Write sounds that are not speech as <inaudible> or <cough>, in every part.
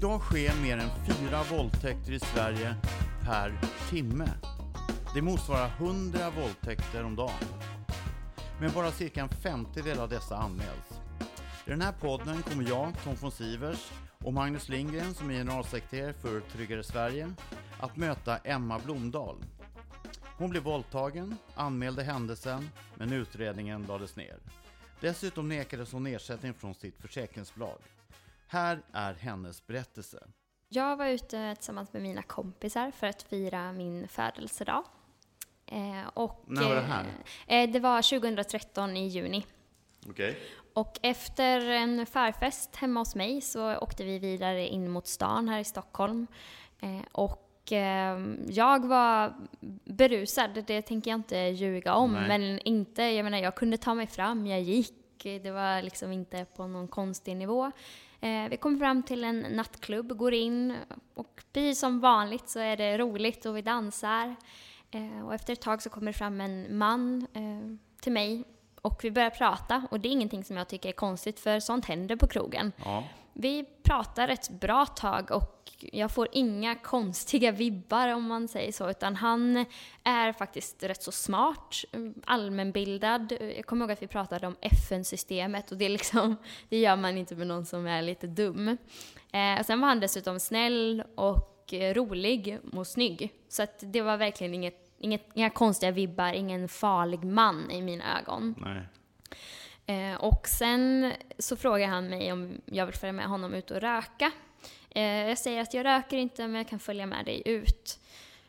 Idag sker mer än fyra våldtäkter i Sverige per timme. Det motsvarar 100 våldtäkter om dagen. Men bara cirka en femtedel av dessa anmäls. I den här podden kommer jag, Tom von Sivers och Magnus Lindgren som är generalsekreterare för Tryggare Sverige att möta Emma Blomdahl. Hon blev våldtagen, anmälde händelsen, men utredningen lades ner. Dessutom nekades hon ersättning från sitt försäkringsbolag. Här är hennes berättelse. Jag var ute tillsammans med mina kompisar för att fira min födelsedag. Eh, och, När var det här? Eh, det var 2013 i juni. Okej. Okay. Och efter en förfest hemma hos mig så åkte vi vidare in mot stan här i Stockholm. Eh, och eh, jag var berusad, det tänker jag inte ljuga om. Nej. Men inte, jag menar jag kunde ta mig fram, jag gick. Det var liksom inte på någon konstig nivå. Eh, vi kommer fram till en nattklubb, går in och precis som vanligt så är det roligt och vi dansar. Eh, och efter ett tag så kommer det fram en man eh, till mig och vi börjar prata och det är ingenting som jag tycker är konstigt för sånt händer på krogen. Ja. Vi pratar ett bra tag och jag får inga konstiga vibbar om man säger så, utan han är faktiskt rätt så smart, allmänbildad. Jag kommer ihåg att vi pratade om FN-systemet och det, liksom, det gör man inte med någon som är lite dum. Eh, sen var han dessutom snäll och rolig och snygg. Så att det var verkligen inget, inget, inga konstiga vibbar, ingen farlig man i mina ögon. Nej. Eh, och sen så frågar han mig om jag vill följa med honom ut och röka. Eh, jag säger att jag röker inte men jag kan följa med dig ut.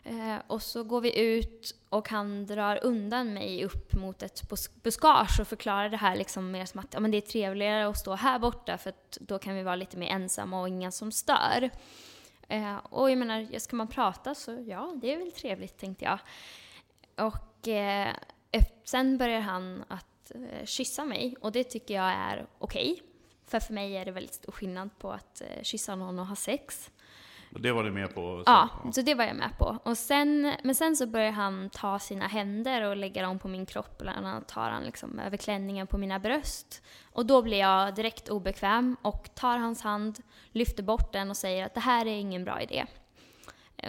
Eh, och så går vi ut och han drar undan mig upp mot ett buskage och förklarar det här liksom mer som att ja, men det är trevligare att stå här borta för att då kan vi vara lite mer ensamma och ingen som stör. Eh, och jag menar, ska man prata så ja, det är väl trevligt tänkte jag. Och eh, sen börjar han att eh, kyssa mig och det tycker jag är okej. Okay. För för mig är det väldigt stor skillnad på att eh, kyssa någon och ha sex. Och det var du med på? Så, ja, så det var jag med på. Och sen, men sen så börjar han ta sina händer och lägga dem på min kropp. Bland annat tar han liksom över klänningen på mina bröst. Och då blir jag direkt obekväm och tar hans hand, lyfter bort den och säger att det här är ingen bra idé.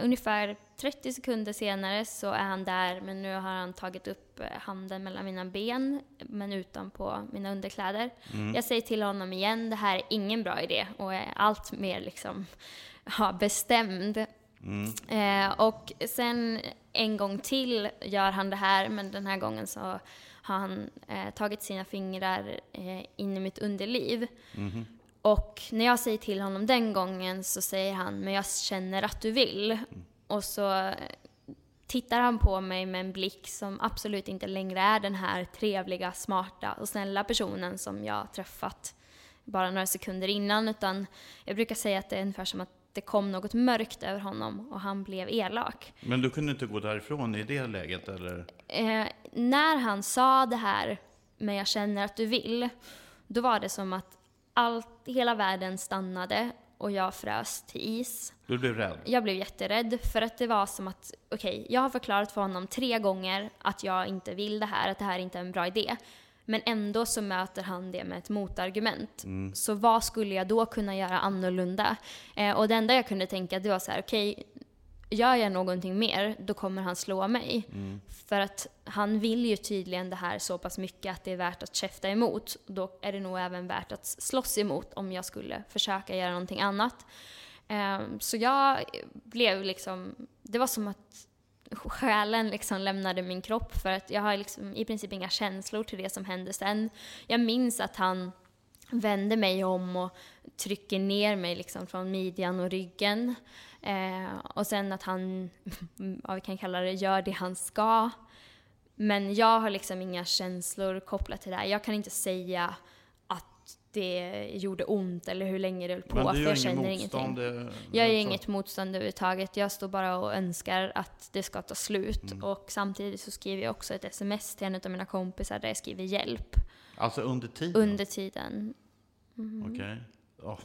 Ungefär 30 sekunder senare så är han där, men nu har han tagit upp eh, handen mellan mina ben, men utanpå mina underkläder. Mm. Jag säger till honom igen, det här är ingen bra idé och är allt mer liksom, <laughs> ja, bestämd. Mm. Eh, och sen en gång till gör han det här, men den här gången så har han eh, tagit sina fingrar eh, in i mitt underliv. Mm. Och när jag säger till honom den gången så säger han, men jag känner att du vill. Mm. Och så tittar han på mig med en blick som absolut inte längre är den här trevliga, smarta och snälla personen som jag träffat bara några sekunder innan. Utan jag brukar säga att det är ungefär som att det kom något mörkt över honom och han blev elak. Men du kunde inte gå därifrån i det läget eller? Eh, när han sa det här, men jag känner att du vill, då var det som att allt, hela världen stannade och jag frös till is. Du blev rädd? Jag blev jätterädd för att det var som att, okej, okay, jag har förklarat för honom tre gånger att jag inte vill det här, att det här inte är en bra idé. Men ändå så möter han det med ett motargument. Mm. Så vad skulle jag då kunna göra annorlunda? Eh, och det enda jag kunde tänka det var så här, okej, okay, gör jag någonting mer, då kommer han slå mig. Mm. För att han vill ju tydligen det här så pass mycket att det är värt att käfta emot. Då är det nog även värt att slåss emot om jag skulle försöka göra någonting annat. Um, så jag blev liksom, det var som att själen liksom lämnade min kropp för att jag har liksom i princip inga känslor till det som hände sen. Jag minns att han vände mig om och trycker ner mig liksom från midjan och ryggen. Eh, och sen att han, <laughs> vad vi kan kalla det, gör det han ska. Men jag har liksom inga känslor kopplat till det här. Jag kan inte säga att det gjorde ont eller hur länge det höll på. Men du gör jag känner ingenting. Jag gör inget motstånd överhuvudtaget. Jag står bara och önskar att det ska ta slut. Mm. Och samtidigt så skriver jag också ett sms till en av mina kompisar där jag skriver hjälp. Alltså under tiden? Under tiden. Mm. Okej. Okay. Oh.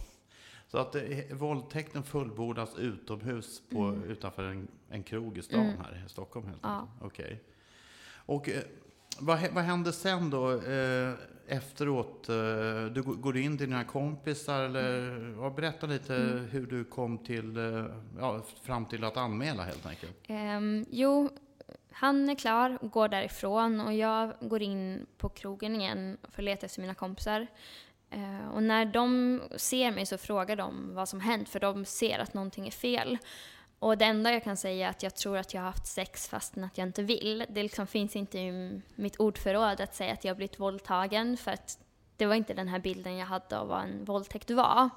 Så att eh, våldtäkten fullbordas utomhus på, mm. utanför en, en krog i stan mm. här i Stockholm helt ja. Okej. Okay. Och eh, vad, vad hände sen då eh, efteråt? Eh, du går- in till dina kompisar eller ja, berätta lite hur du kom till, eh, ja, fram till att anmäla helt enkelt. Ehm, jo, han är klar och går därifrån och jag går in på krogen igen för att leta efter mina kompisar. Eh, och när de ser mig så frågar de vad som hänt för de ser att någonting är fel. Och det enda jag kan säga är att jag tror att jag har haft sex fastän att jag inte vill. Det liksom finns inte i mitt ordförråd att säga att jag har blivit våldtagen för att det var inte den här bilden jag hade av vad en våldtäkt var.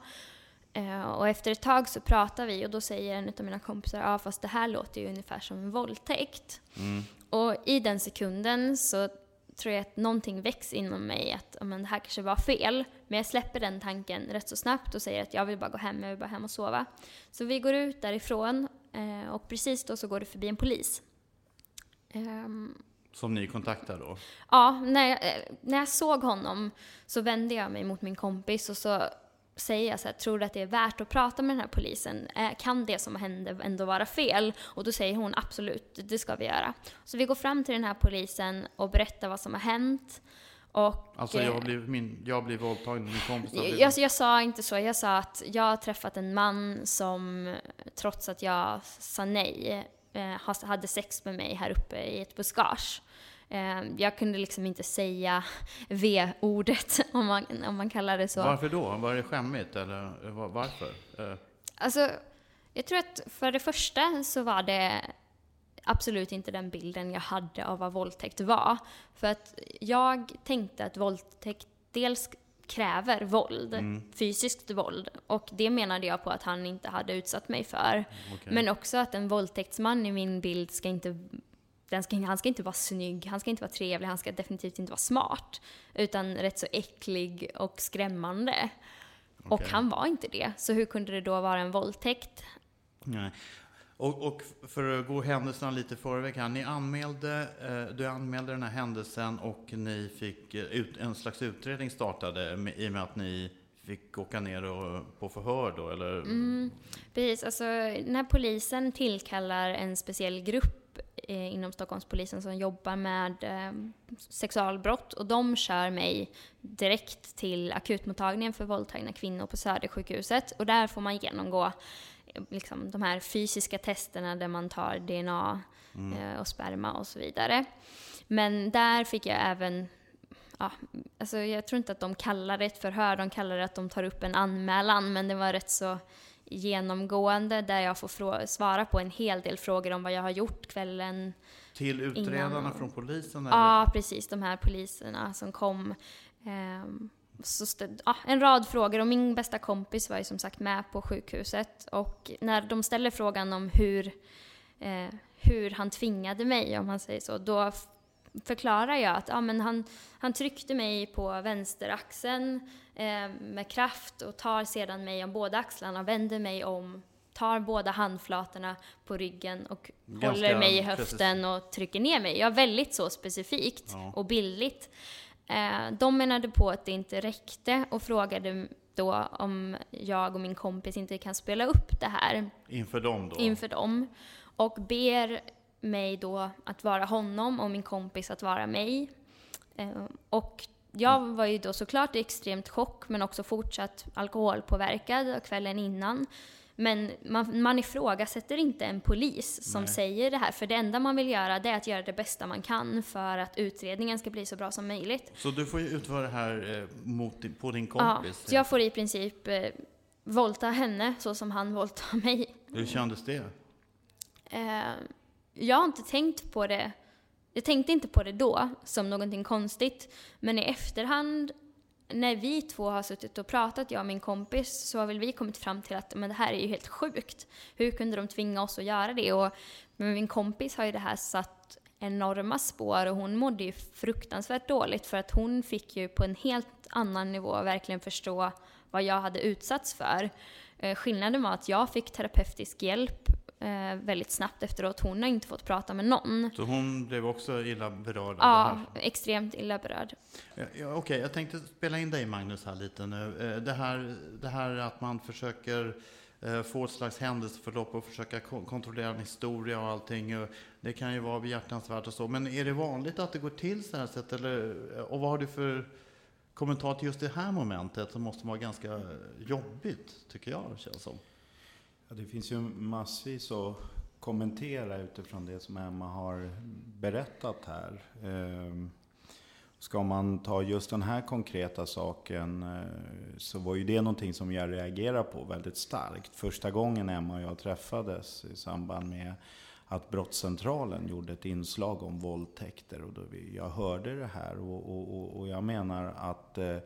Eh, och efter ett tag så pratar vi och då säger en av mina kompisar, ja fast det här låter ju ungefär som en våldtäkt. Och i den sekunden så tror jag att någonting väcks inom mig att men det här kanske var fel. Men jag släpper den tanken rätt så snabbt och säger att jag vill bara gå hem, jag vill bara hem och sova. Så vi går ut därifrån eh, och precis då så går det förbi en polis. Ehm, Som ni kontaktar då? Ja, när jag, eh, när jag såg honom så vände jag mig mot min kompis och så säger jag så här, tror du att det är värt att prata med den här polisen? Eh, Kan det som hände ändå vara fel? Och då säger hon absolut, det ska vi göra. Så vi går fram till den här polisen och berättar vad som har hänt. Och, Alltså eh, jag blir, min, jag blir våldtagen, min kompis blivit... jag, jag sa inte så, jag sa att jag har träffat en man som, trots att jag sa nej, eh, hade sex med mig här uppe i ett buskage. Eh, jag kunde liksom inte säga <laughs> V-ordet, <laughs> om man, om man kallar det så. Varför då? Var det skämmigt eller var- varför? Eh, Alltså, jag tror att för det första så var det absolut inte den bilden jag hade av vad våldtäkt var. För att jag tänkte att våldtäkt dels kräver våld, fysiskt våld. Och det menade jag på att han inte hade utsatt mig för. okej. Men också att en våldtäktsman i min bild ska inte den ska, han ska inte vara snygg, han ska inte vara trevlig, han ska definitivt inte vara smart. Utan rätt så äcklig och skrämmande. Och Okej. han var inte det. Så hur kunde det då vara en våldtäkt? Nej. Och, och för att gå händelserna lite i förväg här. Ni anmälde, eh, du anmälde den här händelsen och ni fick eh, ut, en slags utredning startade med, i och med att ni fick åka ner och, på förhör då, eller? Mm. Precis, alltså när polisen tillkallar en speciell grupp eh, inom Stockholmspolisen som jobbar med eh, sexualbrott. Och de kör mig direkt till akutmottagningen för våldtagna kvinnor på Södersjukhuset. Och där får man genomgå eh, liksom, de här fysiska testerna där man tar DNA eh, och sperma och så vidare. Men där fick jag även ja, alltså jag tror inte att de kallar det ett förhör, de kallar det att de tar upp en anmälan, men det var rätt så genomgående där jag får svara på en hel del frågor om vad jag har gjort kvällen. Till utredarna Innan- från polisen? Eller? Ja, precis, de här poliserna som kom. Ehm, så ja, en rad frågor och min bästa kompis var ju som sagt med på sjukhuset och när de ställer frågan om hur, eh, hur han tvingade mig, om man säger så, då förklarar jag att ja, men han, han tryckte mig på vänsteraxeln eh, med kraft och tar sedan mig om båda axlarna, vänder mig om, tar båda handflatorna på ryggen och Ganska håller mig i precis. höften och trycker ner mig. Jag är väldigt så specifikt Ja. och bildligt. Eh, de menade på att det inte räckte och frågade då om jag och min kompis inte kan spela upp det här Inför dem då? inför dem. Och ber mig då att vara honom och min kompis att vara mig. Eh, och jag var ju då såklart i extremt chock men också fortsatt alkoholpåverkad kvällen innan. Men man, man ifrågasätter inte en polis som Nej. säger det här, för det enda man vill göra det är att göra det bästa man kan för att utredningen ska bli så bra som möjligt. Så du får ju utföra det här eh, mot, din- på din Ja, kompis? så jag får i princip eh, våldta henne så som han våldtar mig. Hur kändes det? Eh, jag har inte tänkt på det. Jag tänkte inte på det då som någonting konstigt. Men i efterhand, när vi två har suttit och pratat, jag och min kompis, så har väl vi kommit fram till att men det här är ju helt sjukt. Hur kunde de tvinga oss att göra det? Och men min kompis har ju det här satt enorma spår och hon mådde ju fruktansvärt dåligt för att hon fick ju på en helt annan nivå verkligen förstå vad jag hade utsatts för. Eh, skillnaden var att jag fick terapeutisk hjälp eh, väldigt snabbt efteråt. Hon har inte fått prata med någon. Så hon blev också illa berörd Ja, det extremt illa berörd. Ja, Okej, jag tänkte spela in dig Magnus här lite nu. Eh, Det här, det här att man försöker eh, få ett slags händelseförlopp och försöka kontrollera en historia och allting. Det kan ju vara behjärtansvärt och så. Men är det vanligt att det går till så här sätt? Eller, och vad har du för kommentar till just det här momentet som måste vara ganska jobbigt, tycker jag, känns som. Ja, det finns ju massvis att kommentera utifrån det som Emma har berättat här. Ehm, ska man ta just den här konkreta saken eh, så var ju det någonting som jag reagerade på väldigt starkt. Första gången Emma och jag träffades i samband med att Brottscentralen gjorde ett inslag om våldtäkter. Och då jag hörde det här och, och, och jag menar att eh,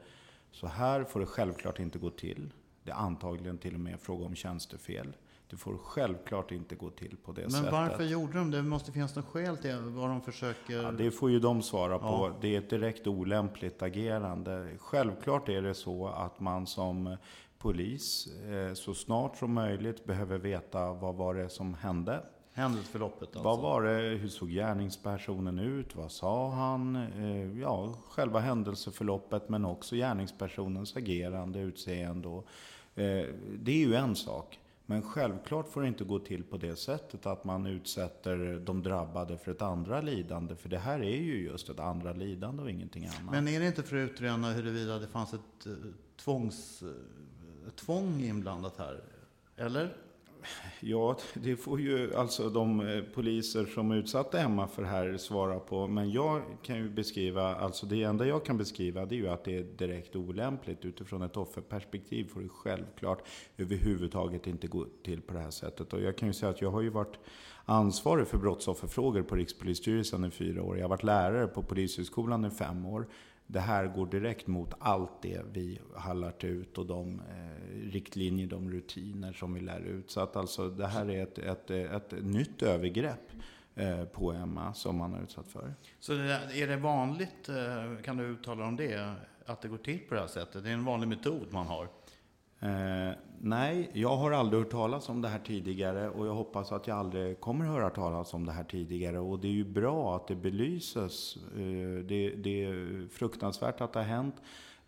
så här får det självklart inte gå till. Det är antagligen till och med fråga om tjänstefel. Det får självklart inte gå till på det Men sättet. Men varför gjorde de det? Det måste finnas något skäl till vad de försöker... Ja, det får ju de svara på. Ja. Det är ett direkt olämpligt agerande. Självklart är det så att man som polis eh, så snart som möjligt behöver veta vad var det som hände. Händelseförloppet alltså? Vad var det? Hur såg gärningspersonen ut? Vad sa han? Eh, ja, själva händelseförloppet men också gärningspersonens agerande, utseende. Och, Eh, det är ju en sak. Men självklart får det inte gå till på det sättet att man utsätter de drabbade för ett andra lidande. För det här är ju just ett andra lidande och ingenting annat. Men är det inte för att utröna huruvida det fanns ett eh, tvångs, eh, tvång inblandat här? Eller? Ja, det får ju alltså de eh, poliser som utsatte Emma för det här svara på. Men jag kan ju beskriva, alltså det enda jag kan beskriva det är ju att det är direkt olämpligt. Utifrån ett offerperspektiv får det självklart överhuvudtaget inte gå till på det här sättet. Och jag kan ju säga att jag har ju varit ansvarig för brottsofferfrågor på Rikspolisstyrelsen i fyra år. Jag har varit lärare på Polishögskolan i fem år det här går direkt mot allt det vi har lärt ut och de eh, riktlinjer, de rutiner som vi lär ut. Så att alltså det här är ett, ett, ett nytt övergrepp eh, på Emma som man har utsatt för. Så det, är det vanligt, eh, kan du uttala om det, att det går till på det här sättet? Det är en vanlig metod man har? Eh, nej, jag har aldrig hört talas om det här tidigare och jag hoppas att jag aldrig kommer höra talas om det här tidigare. Och det är ju bra att det belyses. Eh, det, det, är fruktansvärt att det har hänt.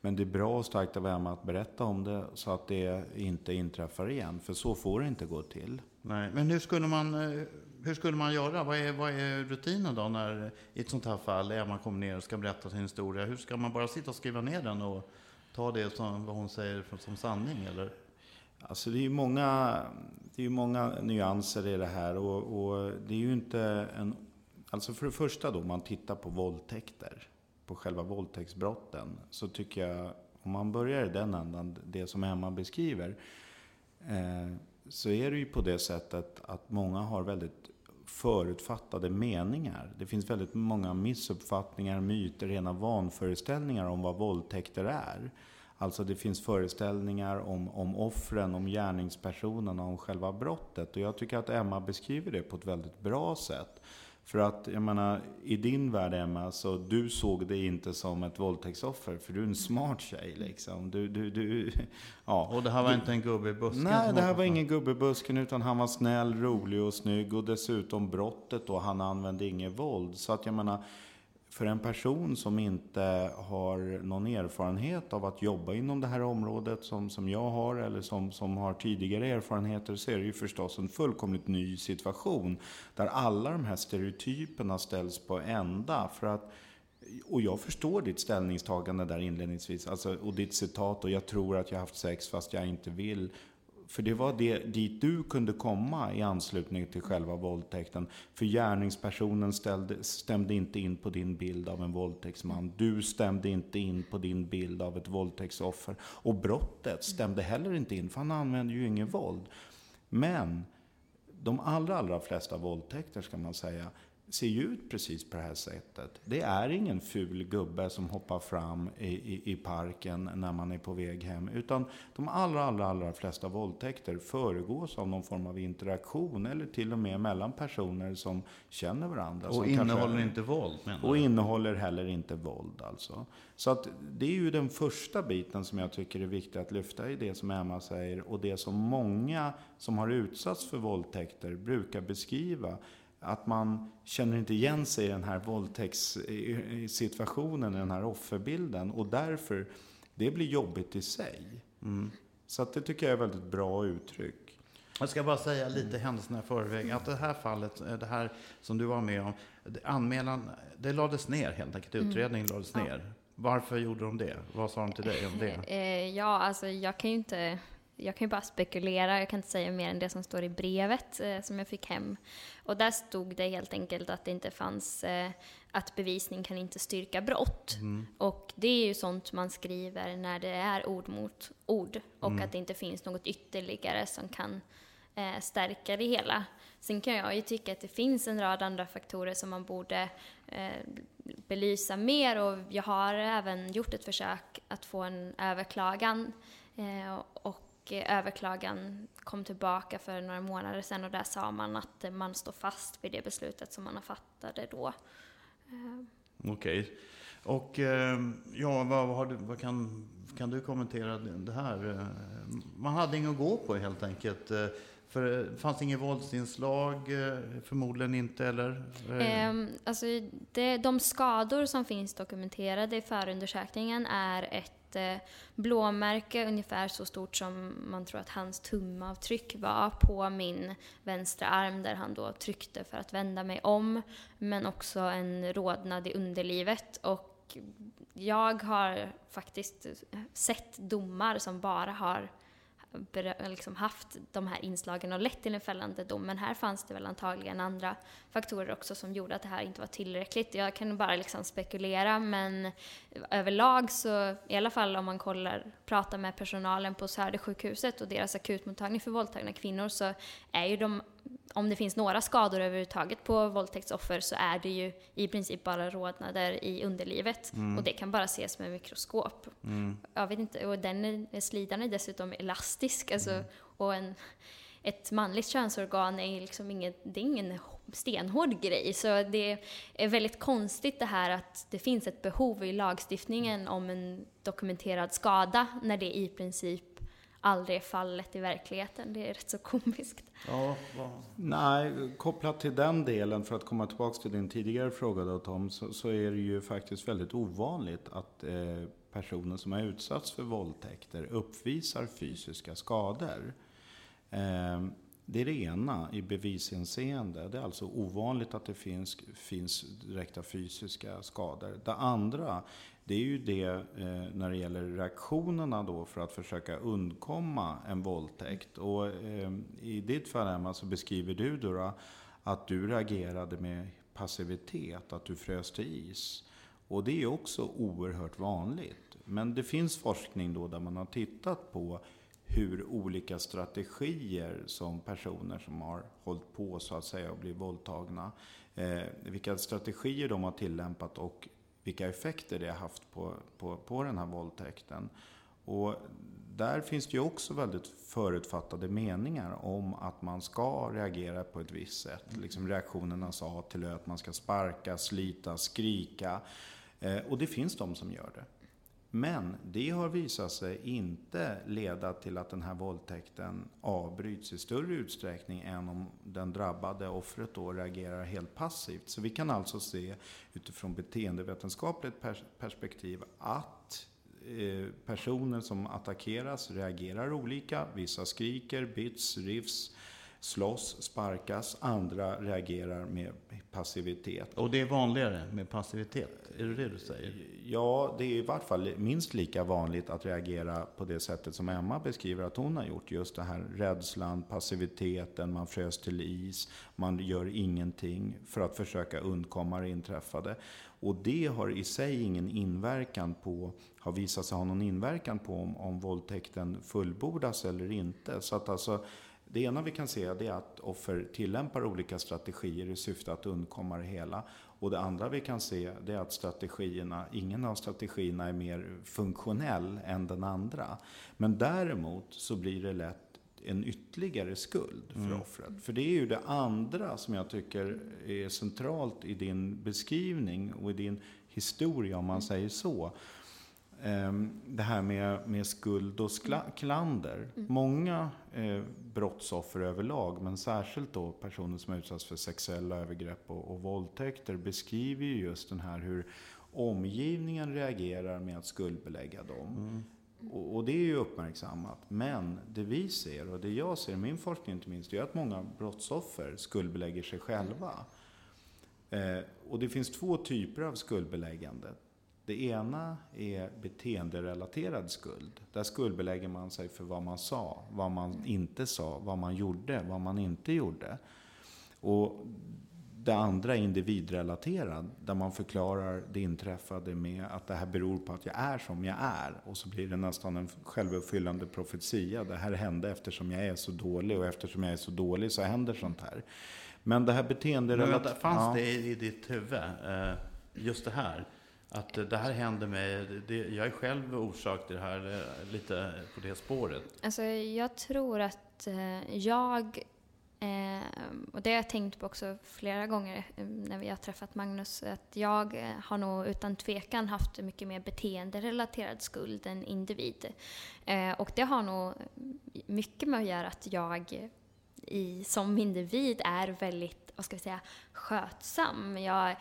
Men det är bra och starkt av Emma att berätta om det så att det inte inträffar igen. För så får det inte gå till. Nej, men hur skulle man, eh, hur skulle man göra? Vad är, vad är rutinen då när i ett sånt här fall Emma kommer ner och ska berätta sin historia? Hur ska man bara sitta och skriva ner den och ta det som vad hon säger som sanning? Eller? Alltså det är ju många, det är många nyanser i det här. Och, och, det är ju inte en... Alltså för det första då, om man tittar på våldtäkter, på själva våldtäktsbrotten, så tycker jag, om man börjar i den ändan, det som Emma beskriver, eh, så är det ju på det sättet att många har väldigt förutfattade meningar. Det finns väldigt många missuppfattningar, myter, rena vanföreställningar om vad våldtäkter är. Alltså det finns föreställningar om, om offren, om gärningspersonerna, om själva brottet. Och jag tycker att Emma beskriver det på ett väldigt bra sätt. För att, jag menar, i din värld Emma, så du såg dig inte som ett våldtäktsoffer, för du är en smart tjej liksom. Du, du, du, ja. Och det här var du, inte en gubbe i busken? Nej, det här var ingen gubbe i busken, utan han var snäll, rolig och snygg. Och dessutom brottet då, han använde inget våld. Så att jag menar, för en person som inte har någon erfarenhet av att jobba inom det här området som, som jag har eller som, som har tidigare erfarenheter så är det ju förstås en fullkomligt ny situation där alla de här stereotyperna ställs på ända. För att, och jag förstår ditt ställningstagande där inledningsvis, alltså, och ditt citat och jag tror att jag haft sex fast jag inte vill. För det var det, dit du kunde komma i anslutning till själva våldtäkten. För gärningspersonen ställde, stämde inte in på din bild av en våldtäktsman. Du stämde inte in på din bild av ett våldtäktsoffer. Och brottet stämde heller inte in, för han använde ju inget våld. Men de allra, allra flesta våldtäkter, ska man säga, ser ju ut precis på det här sättet. Det är ingen ful gubbe som hoppar fram i, i, i, parken när man är på väg hem. Utan de allra, allra, allra flesta våldtäkter föregås av någon form av interaktion eller till och med mellan personer som känner varandra. Och innehåller kanske, inte våld? Menar och innehåller heller inte våld alltså. Så att det är ju den första biten som jag tycker är viktig att lyfta i det som Emma säger och det som många som har utsatts för våldtäkter brukar beskriva att man känner inte igen sig i den här våldtäktssituationen, i den här offerbilden. Och därför, det blir jobbigt i sig. Mm. Så att det tycker jag är väldigt bra uttryck. Jag ska bara säga lite händelserna i förväg. Att det här fallet, eh, det här som du var med om, anmälan, det lades ner helt enkelt. Mm. Utredningen lades ner. Varför gjorde de det? Vad sa de till dig om det? <laughs> Eh, ja, alltså jag kan ju inte, jag kan ju bara spekulera, jag kan inte säga mer än det som står i brevet eh, som jag fick hem. Och där stod det helt enkelt att det inte fanns, eh, att bevisning kan inte styrka brott. Mm. Och det är ju sånt man skriver när det är ord mot ord och Mm. att det inte finns något ytterligare som kan eh, stärka det hela. Sen kan jag ju tycka att det finns en rad andra faktorer som man borde eh, belysa mer och jag har även gjort ett försök att få en överklagan eh, och eh, överklagan kom tillbaka för några månader sedan och där sa man att man står fast vid det beslutet som man har fattade då. Eh, Okej. Och eh, ja, vad, du, vad kan, kan du kommentera det här? Man hade inget att gå på helt enkelt. För det fanns inget våldsinslag, förmodligen inte, eller? Eh, Ehm, alltså det, de skador som finns dokumenterade i förundersökningen är ett eh, blåmärke ungefär så stort som man tror att hans tumavtryck var på min vänstra arm där han då tryckte för att vända mig om. Men också en rodnad i underlivet och jag har faktiskt sett domar som bara har liksom haft de här inslagen och lett till en fällande dom. Men här fanns det väl antagligen andra faktorer också som gjorde att det här inte var tillräckligt. Jag kan bara liksom spekulera men överlag så, i alla fall om man kollar, pratar med personalen på Södersjukhuset och deras akutmottagning för våldtagna kvinnor så är ju de om det finns några skador överhuvudtaget på våldtäktsoffer så är det ju i princip bara rodnader i underlivet. Och det kan bara ses med mikroskop. mm. Jag vet inte, och den är, slidan är dessutom elastisk. Alltså, Och en, ett manligt könsorgan är liksom inget, det är ingen stenhård grej. Så det är väldigt konstigt det här att det finns ett behov i lagstiftningen om en dokumenterad skada när det i princip aldrig är fallet i verkligheten. Det är rätt så komiskt. Ja, Nej, kopplat till den delen, för att komma tillbaka till din tidigare fråga då Tom, så, så är det ju faktiskt väldigt ovanligt att eh, personer som har utsatts för våldtäkter uppvisar fysiska skador. Eh, det är det ena i bevishänseende. Det är alltså ovanligt att det finns, finns direkta fysiska skador. Det andra, det är ju det eh, när det gäller reaktionerna då för att försöka undkomma en våldtäkt. Och eh, i ditt fall Emma så beskriver du då, att du reagerade med passivitet, att du frös till is. Och det är också oerhört vanligt. Men det finns forskning då där man har tittat på hur olika strategier som personer som har hållit på så att säga och blivit våldtagna, eh, vilka strategier de har tillämpat och vilka effekter det har haft på, på, på den här våldtäkten. Och där finns det ju också väldigt förutfattade meningar om att man ska reagera på ett visst sätt. Liksom reaktionerna sa till Ö att man ska sparka, slita, skrika. Eh, och det finns de som gör det. Men det har visat sig inte leda till att den här våldtäkten avbryts i större utsträckning än om den drabbade offret då reagerar helt passivt. Så vi kan alltså se utifrån beteendevetenskapligt perspektiv att eh, personer som attackeras reagerar olika. Vissa skriker, bits, rivs, slåss, sparkas. Andra reagerar med passivitet. Och det är vanligare med passivitet? Är det det du säger? Ja, det är i vart fall minst lika vanligt att reagera på det sättet som Emma beskriver att hon har gjort. Just det här rädslan, passiviteten, man frös till is, man gör ingenting för att försöka undkomma det inträffade. Och det har i sig ingen inverkan på, har visat sig ha någon inverkan på om, om våldtäkten fullbordas eller inte. Så att alltså, det ena vi kan se är att offer tillämpar olika strategier i syfte att undkomma det hela. Och det andra vi kan se det är att strategierna, ingen av strategierna är mer funktionell än den andra. Men däremot så blir det lätt en ytterligare skuld för offret. För det är ju det andra som jag tycker är centralt i din beskrivning och i din historia om man säger så. Ehm, Det här med, med skuld och skla, klander. Många eh, brottsoffer överlag, men särskilt då personer som utsatts för sexuella övergrepp och, och våldtäkter beskriver ju just den här hur omgivningen reagerar med att skuldbelägga dem. Och, och, det är ju uppmärksammat. Men det vi ser, och det jag ser i min forskning inte minst, är att många brottsoffer skuldbelägger sig själva. Eh, och det finns två typer av skuldbeläggande. Det ena är beteenderelaterad skuld. Där skuldbelägger man sig för vad man sa, vad man inte sa, vad man gjorde, vad man inte gjorde. Och det andra är individrelaterad, där man förklarar det inträffade med att det här beror på att jag är som jag är. Och så blir det nästan en självuppfyllande profetia. Det här hände eftersom jag är så dålig och eftersom jag är så dålig så händer sånt här. Men det här beteenderelaterade... Fanns ja. det i ditt huvud, eh, just det här? Att det här händer mig, det, jag är själv orsak till det här, eh, lite på det spåret. Alltså jag tror att eh, jag eh, och det har jag tänkt på också flera gånger när vi har träffat Magnus, att jag har nog utan tvekan haft mycket mer beteenderelaterad skuld än individ. Och det har nog mycket med att göra att jag i, som individ är väldigt, vad ska vi säga, skötsam. Jag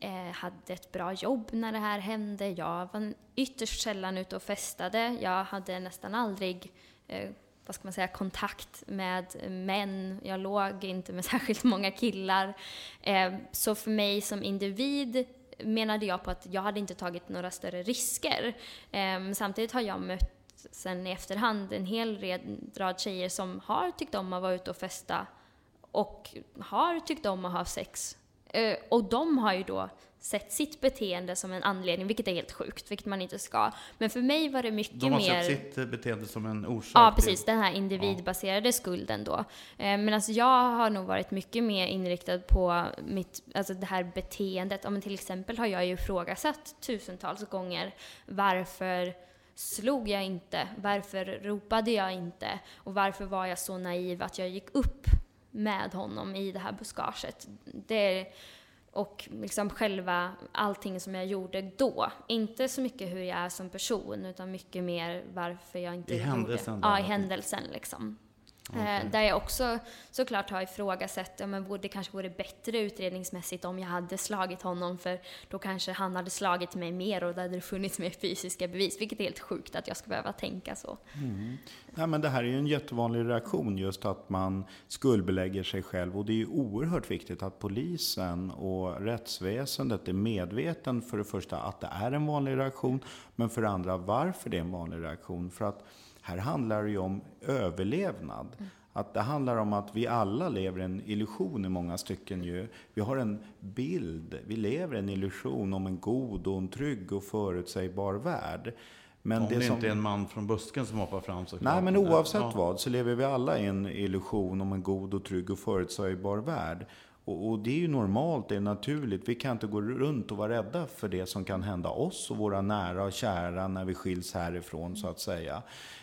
eh, hade ett bra jobb när det här hände. Jag var ytterst sällan ute och festade. Jag hade nästan aldrig eh, vad ska man säga, kontakt med män. Jag låg inte med <laughs> särskilt många killar. Eh, så för mig som individ menade jag på att jag hade inte tagit några större risker. Eh, samtidigt har jag mött sen i efterhand en hel rad tjejer som har tyckt om att vara ute och festa och har tyckt om att ha sex. Eh, och de har ju då sett sitt beteende som en anledning, vilket är helt sjukt, vilket man inte ska. Men för mig var det mycket mer... De har mer... sett sitt beteende som en orsak? Ja, precis. Till... Den här individbaserade ja. skulden då. Eh, Medan jag har nog varit mycket mer inriktad på mitt, alltså det här beteendet. Ja, men till exempel har jag ju ifrågasatt tusentals gånger varför slog jag inte? Varför ropade jag inte? Och varför var jag så naiv att jag gick upp med honom i det här buskaget? Det är, och liksom själva allting som jag gjorde då. Inte så mycket hur jag är som person, utan mycket mer varför jag inte I gjorde. Händelsen, ja, i händelsen liksom. Okay. Eh, där jag också såklart har ifrågasatt, ja, men det kanske vore bättre utredningsmässigt om jag hade slagit honom, för då kanske han hade slagit mig mer och då hade det funnits mer fysiska bevis, vilket är helt sjukt att jag ska behöva tänka så. Mm. Ja, men det här är ju en jättevanlig reaktion, just att man skuldbelägger sig själv. Och det är ju oerhört viktigt att polisen och rättsväsendet är medveten för det första att det är en vanlig reaktion, men för det andra varför det är en vanlig reaktion. För att här handlar det ju om överlevnad. Mm. Att det handlar om att vi alla lever en illusion i många stycken ju. Vi har en bild, vi lever en illusion om en god och en trygg och förutsägbar värld. Men om det, det som... inte är en man från busken som hoppar fram så Nej, men oavsett ja. vad så lever vi alla i en illusion om en god och trygg och förutsägbar värld. Och, och, det är ju normalt, det är naturligt. Vi kan inte gå runt och vara rädda för det som kan hända oss och våra nära och kära när vi skiljs härifrån så att säga.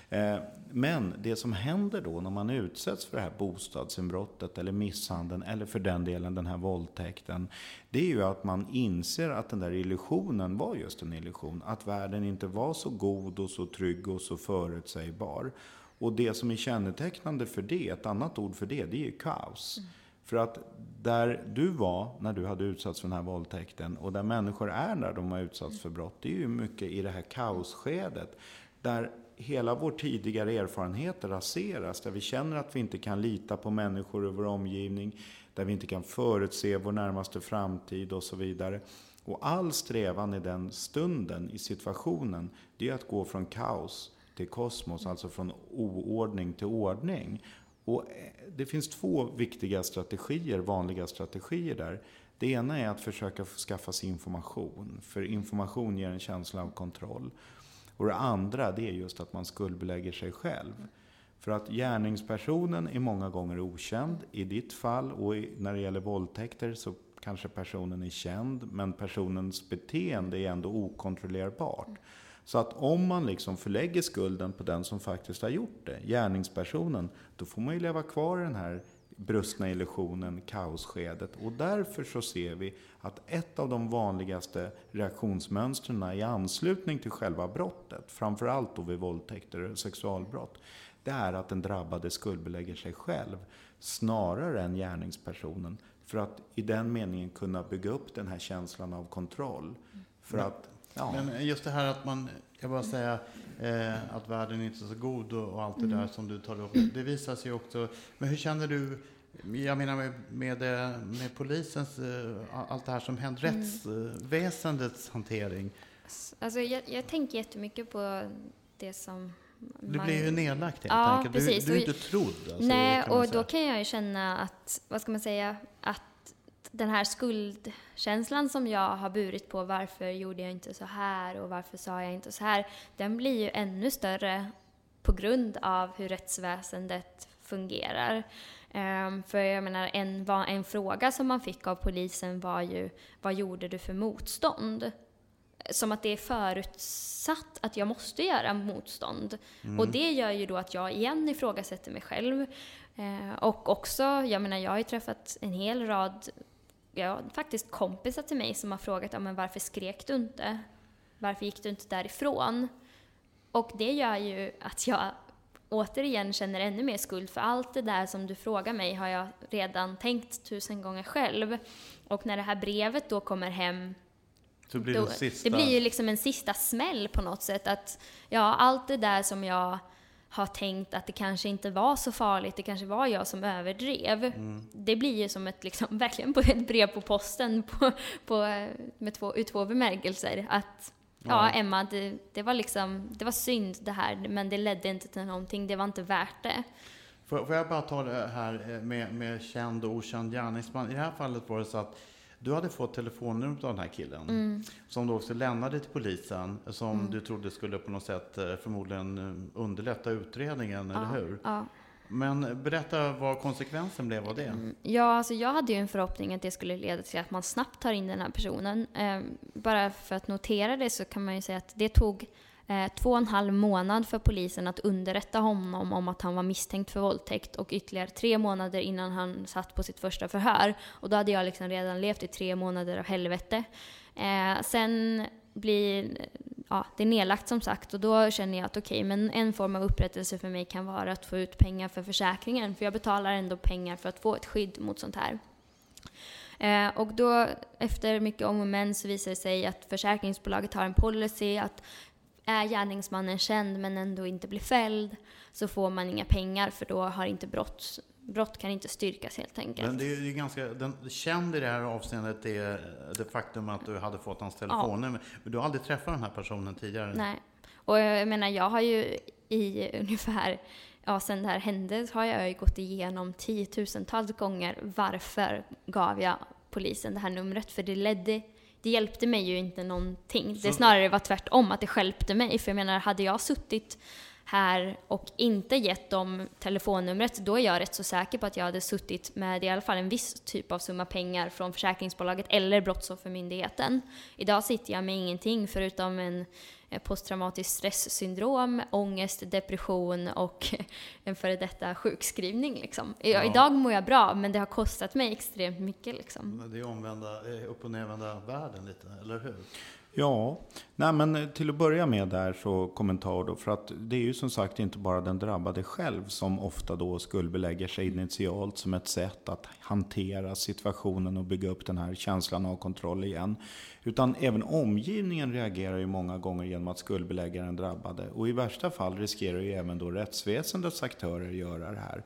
Eh, men det som händer då när man utsätts för det här bostadsinbrottet eller misshandeln eller för den delen den här våldtäkten. Det är ju att man inser att den där illusionen var just en illusion. Att världen inte var så god och så trygg och så förutsägbar. Och det som är kännetecknande för det, ett annat ord för det, det är ju kaos. Mm. För att där du var när du hade utsatts för den här våldtäkten och där människor är när de har utsatts för brott, det är ju mycket i det här kaosskedet. Där hela vår tidigare erfarenhet raseras, där vi känner att vi inte kan lita på människor i vår omgivning, där vi inte kan förutse vår närmaste framtid och så vidare. Och all strävan i den stunden, i situationen, det är att gå från kaos till kosmos, alltså från oordning till ordning. Och eh, det finns två viktiga strategier, vanliga strategier där. Det ena är att försöka skaffa sig information, för information ger en känsla av kontroll. Och det andra, det är just att man skuldbelägger sig själv. För att gärningspersonen är många gånger okänd. I ditt fall, och när det gäller våldtäkter, så kanske personen är känd, men personens beteende är ändå okontrollerbart. Så att om man liksom förlägger skulden på den som faktiskt har gjort det, gärningspersonen, då får man ju leva kvar i den här brustna illusionen, kaosskedet. Och därför så ser vi att ett av de vanligaste reaktionsmönstren i anslutning till själva brottet, framförallt då vid våldtäkter och sexualbrott, det är att den drabbade skuldbelägger sig själv snarare än gärningspersonen. För att i den meningen kunna bygga upp den här känslan av kontroll. För att Ja. Men just det här att man, jag bara säga, eh, att världen inte är så god och, och allt det Mm. där som du tar upp. Det visar sig också. Men hur känner du, jag menar med, med, eh, med polisens, eh, allt det här som händer, Mm. rättsväsendets hantering. Alltså jag, jag tänker jättemycket på det som Du man- blir ju nedlagt helt Ja, enkelt. Du, precis. du är inte trodd. Alltså, Nej, och säga. då kan jag ju känna att, vad ska man säga, att den här skuldkänslan som jag har burit på, varför gjorde jag inte så här och varför sa jag inte så här, den blir ju ännu större på grund av hur rättsväsendet fungerar. Ehm, för jag menar, en, en fråga som man fick av polisen var ju, vad gjorde du för motstånd? Som att det är förutsatt att jag måste göra motstånd. Och det gör ju då att jag igen ifrågasätter mig själv. Eh, och också, jag menar jag har ju träffat en hel rad, ja faktiskt kompisar till mig som har frågat, ja men varför skrek du inte? Varför gick du inte därifrån? Och det gör ju att jag återigen känner ännu mer skuld för allt det där som du frågar mig har jag redan tänkt tusen gånger själv. Och när det här brevet då kommer hem Så blir då, det sista. det blir ju liksom en sista smäll på något sätt. Att ja, allt det där som jag har tänkt att det kanske inte var så farligt, det kanske var jag som överdrev. Mm. Det blir ju som ett, liksom, <laughs> verkligen på ett brev på posten på, på, med två, ur två bemärkelser. Att ja, Ja. Emma, det, det var liksom, det var synd det här, men det ledde inte till någonting, det var inte värt det. Får, får jag bara ta det här eh, med, med känd och okänd gärningsman. I det här fallet var det så att du hade fått telefonnumret av den här killen. Mm. Som du också lämnade till polisen. Som du trodde skulle på något sätt eh, förmodligen eh, underlätta utredningen, eller hur? Ja. Men berätta vad konsekvensen blev av det. Mm, Ja, alltså jag hade ju en förhoppning att det skulle leda till att man snabbt tar in den här personen. Eh, bara för att notera det så kan man ju säga att det tog eh, två och en halv månad för polisen att underrätta honom om att han var misstänkt för våldtäkt och ytterligare tre månader innan han satt på sitt första förhör. Och då hade jag liksom redan levt i tre månader av helvete. Eh, sen blir ja, det är nedlagt som sagt och då känner jag att okej, men en form av upprättelse för mig kan vara att få ut pengar för försäkringen, för jag betalar ändå pengar för att få ett skydd mot sånt här. Eh, och då, efter mycket om och men, så visar det sig att försäkringsbolaget har en policy att är gärningsmannen känd men ändå inte blir fälld så får man inga pengar för då har inte brott, brott kan inte styrkas helt enkelt. Men det är ju ganska, den, känd i det här avseendet är det faktum att du hade fått hans telefonnummer. Men du har aldrig träffat den här personen tidigare? Nej. Och jag menar, jag har ju i ungefär, ja sen det här hände, så har jag ju gått igenom tiotusentals gånger varför gav jag polisen det här numret. För det ledde, det hjälpte mig ju inte någonting. Det snarare var tvärtom, att det stjälpte mig. För jag menar, hade jag suttit här och inte gett dem telefonnumret, då är jag rätt så säker på att jag hade suttit med i alla fall en viss typ av summa pengar från försäkringsbolaget eller Brottsoffermyndigheten. Idag sitter jag med ingenting förutom en eh, posttraumatiskt stresssyndrom, ångest, depression och <laughs> en före detta sjukskrivning. Liksom. Ja. Idag mår jag bra, men det har kostat mig extremt mycket. Liksom. Det är omvända, eh, upp och nervända världen lite, eller hur? Ja, nej men eh, till att börja med där så kommentar då. För att det är ju som sagt inte bara den drabbade själv som ofta då skuldbelägger sig initialt som ett sätt att hantera situationen och bygga upp den här känslan av kontroll igen. Utan även omgivningen reagerar ju många gånger genom att skuldbelägga den drabbade. Och i värsta fall riskerar ju även då rättsväsendets aktörer göra det här.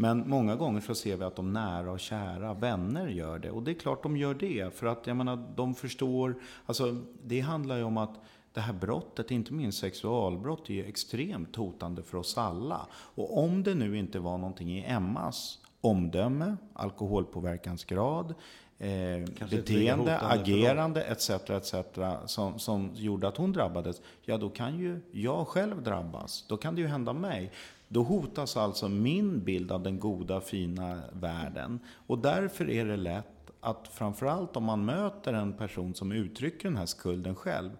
Men många gånger så ser vi att de nära och kära vänner gör det. Och det är klart de gör det. För att jag menar, de förstår. Alltså, det handlar ju om att det här brottet, inte minst sexualbrott, är ju extremt hotande för oss alla. Och om det nu inte var någonting i Emmas omdöme, alkoholpåverkansgrad, eh, beteende, agerande etc. etc. Som, som gjorde att hon drabbades, ja då kan ju jag själv drabbas. Då kan det ju hända mig. Då hotas alltså min bild av den goda, fina världen. Och därför är det lätt att framförallt om man möter en person som uttrycker den här skulden själv,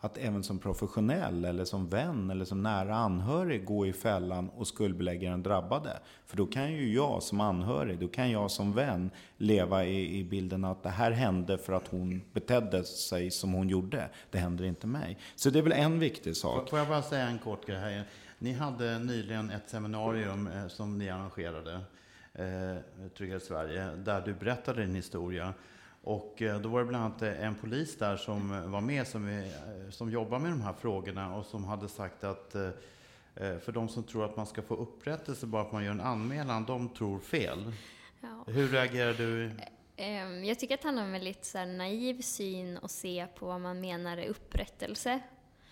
att även som professionell eller som vän eller som nära anhörig gå i fällan och skuldbelägga den drabbade. För då kan ju jag som anhörig, då kan jag som vän leva i, i bilden att det här hände för att hon betedde sig som hon gjorde. Det händer inte mig. Så det är väl en viktig sak. Får- jag bara säga en kort grej här? Ni hade nyligen ett seminarium eh, som ni arrangerade, eh, Trygghet Sverige, där du berättade din historia. Och eh, då var det bland annat eh, en polis där som var med som, som jobbar med de här frågorna och som hade sagt att för de som tror att man ska få upprättelse bara för att man gör en anmälan, de tror fel. Ja. Hur reagerar du? Jag tycker att han har en väldigt så naiv syn och se på vad man menar är upprättelse.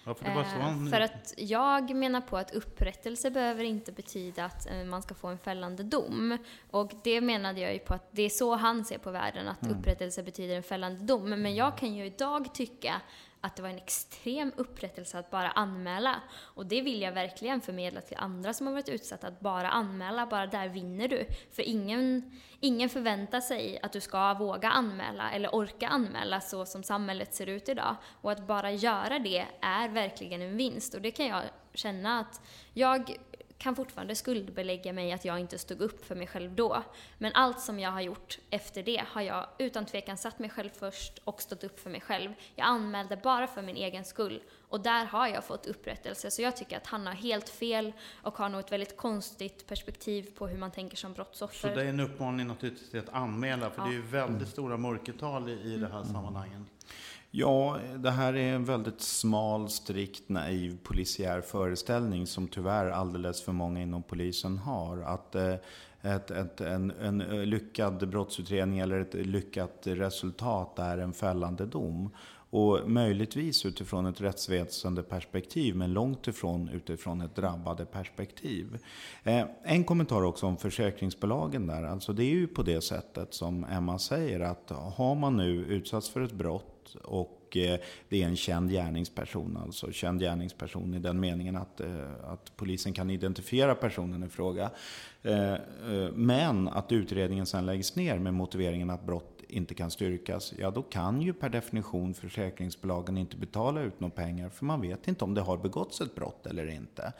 Ja, för, han... för att jag menar på att upprättelse behöver inte betyda att man ska få en fällande dom. Och det menade jag ju på att det är så han ser på världen, att mm. upprättelse betyder en fällande dom. Men jag kan ju idag tycka att det var en extrem upprättelse att bara anmäla. Och det vill jag verkligen förmedla till andra som har varit utsatta, att bara anmäla, bara där vinner du. För ingen, ingen förväntar sig att du ska våga anmäla eller orka anmäla så som samhället ser ut idag. Och att bara göra det är verkligen en vinst. Och det kan jag känna att jag kan fortfarande skuldbelägga mig att jag inte stod upp för mig själv då. Men allt som jag har gjort efter det har jag utan tvekan satt mig själv först och stått upp för mig själv. Jag anmälde bara för min egen skull och där har jag fått upprättelse. Så jag tycker att han har helt fel och har nog ett väldigt konstigt perspektiv på hur man tänker som brottsoffer. Så det är en uppmaning naturligtvis till att anmäla, för ja. det är ju väldigt stora mörkertal i, i det här mm. sammanhanget. Ja, det här är en väldigt smal, strikt, naiv polisiär föreställning som tyvärr alldeles för många inom polisen har. Att eh, ett, ett, en, en eh, lyckad brottsutredning eller ett lyckat resultat är en fällande dom. Och möjligtvis utifrån ett rättsväsende perspektiv, men långt ifrån utifrån ett drabbade perspektiv. Eh, en kommentar också om försäkringsbolagen där. Alltså det är ju på det sättet som Emma säger att har man nu utsatts för ett brott och eh, det är en känd gärningsperson. Alltså känd gärningsperson i den meningen att, eh, att polisen kan identifiera personen i fråga. Eh, men att utredningen sen läggs ner med motiveringen att brott inte kan styrkas, ja då kan ju per definition försäkringsbolagen inte betala ut några pengar för man vet inte om det har begåtts ett brott eller inte.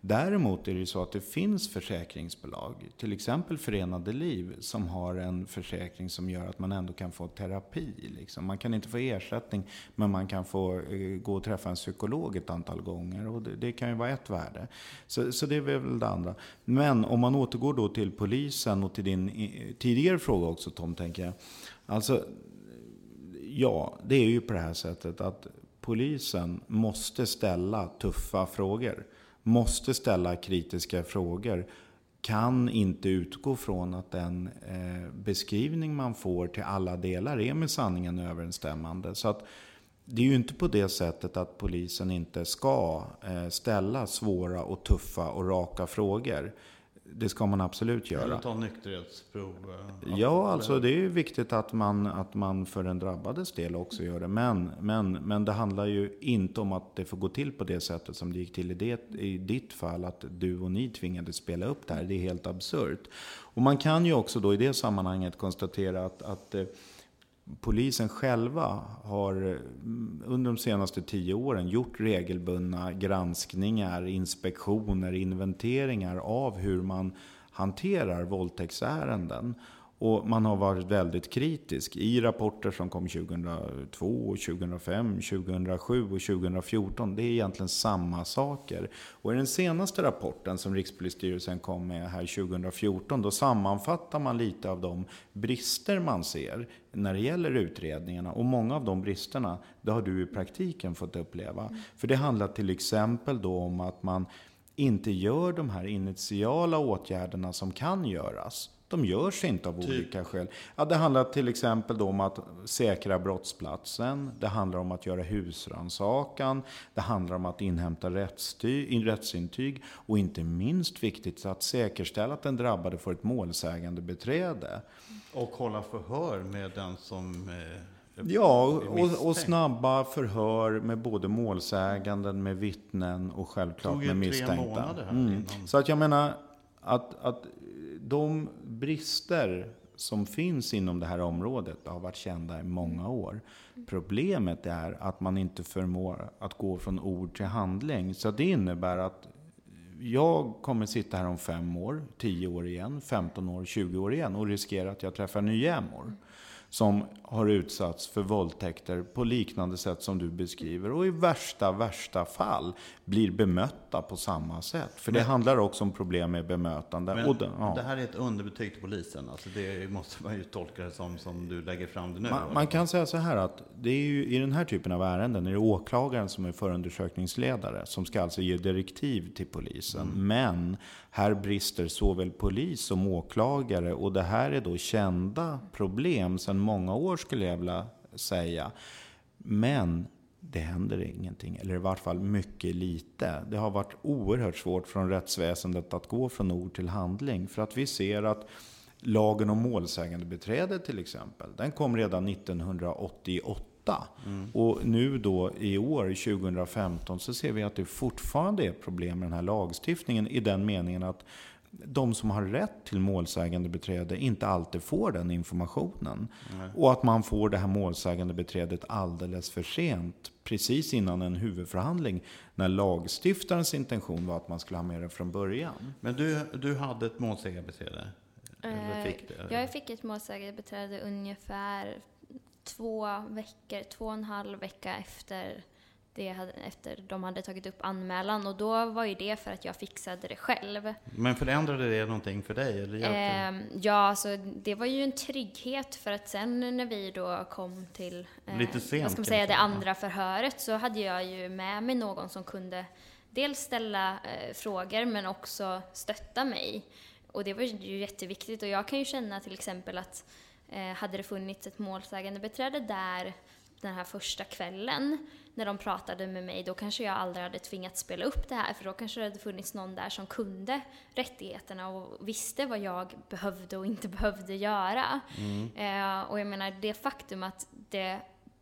Däremot är det ju så att det finns försäkringsbolag, till exempel Förenade Liv, som har en försäkring som gör att man ändå kan få terapi. Liksom. Man kan inte få ersättning, men man kan få eh, gå och träffa en psykolog ett antal gånger. Och det, det, kan ju vara ett värde. Så, så det är väl det andra. Men om man återgår då till polisen och till din tidigare fråga också Tom, tänker jag. Alltså, ja, det är ju på det här sättet att polisen måste ställa tuffa frågor måste ställa kritiska frågor kan inte utgå från att den eh, beskrivning man får till alla delar är med sanningen överensstämmande. Så att det är ju inte på det sättet att polisen inte ska eh, ställa svåra och tuffa och raka frågor. Det ska man absolut göra. Eller ta nykterhetsprov. Eh, ja, alltså det är viktigt att man, att man för den drabbades del också gör det. Men, men, men det handlar ju inte om att det får gå till på det sättet som det gick till i, det, i ditt fall. Att du och ni tvingades spela upp det här. Det är helt absurt. Och man kan ju också då i det sammanhanget konstatera att, att eh, polisen själva har mm, under de senaste tio åren gjort regelbundna granskningar, inspektioner, inventeringar av hur man hanterar våldtäktsärenden. Och man har varit väldigt kritisk i rapporter som kom 2002, 2005, 2007 och 2014. Det är egentligen samma saker. Och i den senaste rapporten som Rikspolisstyrelsen kom med här 2014, då sammanfattar man lite av de brister man ser när det gäller utredningarna. Och många av de bristerna, det har du i praktiken fått uppleva. Mm. För det handlar till exempel då om att man inte gör de här initiala åtgärderna som kan göras. De görs inte av typ. olika skäl. Ja, det handlar till exempel om att säkra brottsplatsen. Det handlar om att göra husrannsakan. Det handlar om att inhämta rättsintyg. Och inte minst viktigt att säkerställa att den drabbade får ett målsägande beträde. Och hålla förhör med den som eh... Ja, och, och, snabba förhör med både målsäganden, med vittnen och självklart med misstänkta. Det tog ju tre månader här mm. Så att jag menar, att, att de brister som finns inom det här området har varit kända i många år. Problemet är att man inte förmår att gå från ord till handling. Så det innebär att jag kommer sitta här om fem år, tio år igen, 15 år, 20 år igen och riskera att jag träffar nya ämmor som har utsatts för våldtäkter på liknande sätt som du beskriver och i värsta, värsta fall blir bemötta på samma sätt. För det handlar också om problem med bemötande. Men den, ja. det här är ett underbetyg till polisen. Alltså det måste man ju tolka det som, som du lägger fram det nu. Man, man kan säga så här att det är ju, i den här typen av ärenden är det åklagaren som är förundersökningsledare som ska alltså ge direktiv till polisen. Men här brister såväl polis som åklagare och det här är då kända problem sedan många år skulle jag vilja säga. Men det händer ingenting, eller i vart fall mycket lite. Det har varit oerhört svårt från rättsväsendet att gå från ord till handling. För att vi ser att lagen om målsägandebiträde till exempel, den kom redan 1988. Och nu då i år, 2015, så ser vi att det fortfarande är problem med den här lagstiftningen i den meningen att de som har rätt till målsägandebiträde inte alltid får den informationen. Och att man får det här målsägandebiträdet alldeles för sent, precis innan en huvudförhandling, när lagstiftarens intention var att man skulle ha med det från början. Men du, du hade ett målsägarbiträde? Eller fick det? Jag fick ett målsägarbiträde ungefär två veckor, två och en halv vecka efter, det hade, efter de hade tagit upp anmälan. Och då var ju det för att jag fixade det själv. Men förändrade det någonting för dig? Eller? Ehm, ja, alltså det var ju en trygghet för att sen när vi då kom till eh, Lite sent, vad ska man säga, det andra förhöret så hade jag ju med mig någon som kunde dels ställa eh, frågor men också stötta mig. Och det var ju jätteviktigt och jag kan ju känna till exempel att eh, hade det funnits ett målsägandebiträde där den här första kvällen när de pratade med mig, då kanske jag aldrig hade tvingats spela upp det här för då kanske det hade funnits någon där som kunde rättigheterna och visste vad jag behövde och inte <laughs> behövde göra. Eh, och jag menar, det faktum att det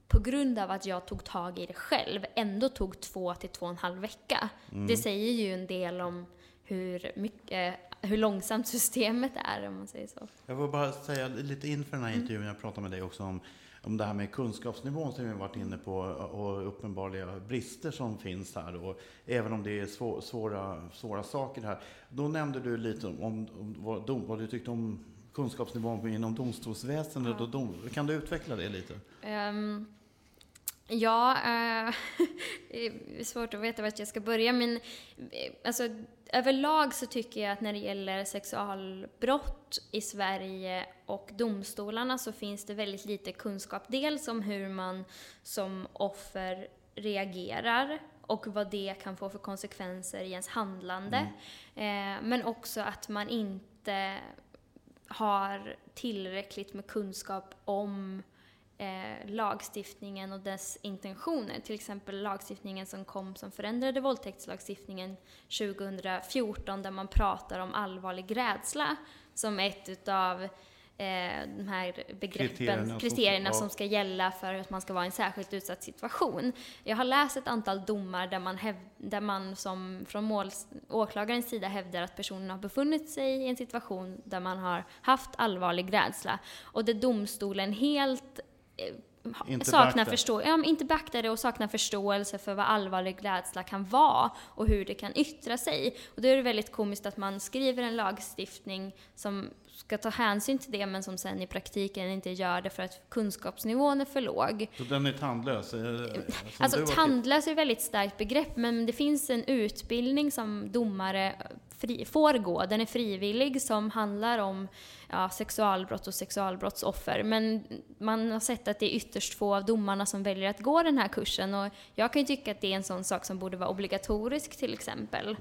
på grund av att jag tog tag i det själv ändå tog två till två och en halv vecka. Det säger ju en del om hur, mycket, hur långsamt <laughs> systemet är om man säger så. Jag vill bara säga lite inför den här intervjun, jag pratade med dig också om, om det här med kunskapsnivån som vi varit inne på och uppenbarliga brister som finns här. Och även om det är svå, svåra, svåra saker här. Då nämnde du lite om, om, vad, dom, vad du tyckte om kunskapsnivån inom domstolsväsendet. Och dom, kan du utveckla det lite? Ehm, ja, eh, <laughs> det är svårt att veta vart jag ska börja men eh, alltså, överlag så tycker jag att när det gäller sexualbrott i Sverige och domstolarna så finns det väldigt lite kunskap. Dels om hur man som offer reagerar och vad det kan få för konsekvenser i ens handlande. Eh, men också att man inte har tillräckligt med kunskap om eh, lagstiftningen och dess intentioner. Till exempel lagstiftningen som kom som förändrade våldtäktslagstiftningen 2014 där man pratar om allvarlig rädsla som ett utav eh, de här begreppen, Kriterierna kriterierna, som- som, ska gälla för att man ska vara i en särskilt utsatt situation. Jag har läst ett antal domar där man, häv, där man som från måls, åklagarens sida hävdar att personen har befunnit sig i en situation där man har haft allvarlig rädsla och där domstolen helt Inte saknar förstå- ja, inte beaktar det och saknar förståelse för vad allvarlig rädsla kan vara och hur det kan yttra sig. Och då är det väldigt komiskt att man skriver en lagstiftning som ska ta hänsyn till det men som sen i praktiken inte gör det för att kunskapsnivån är för låg. Så den är tandlös? eh, som Alltså tandlös är ett väldigt starkt begrepp, men det finns en utbildning som domare fri, får gå. Den är frivillig som handlar om ja, sexualbrott och sexualbrottsoffer. Men man har sett att det är ytterst få av domarna som väljer att gå den här kursen. Och jag kan ju tycka att det är en sån sak som borde vara obligatorisk till exempel.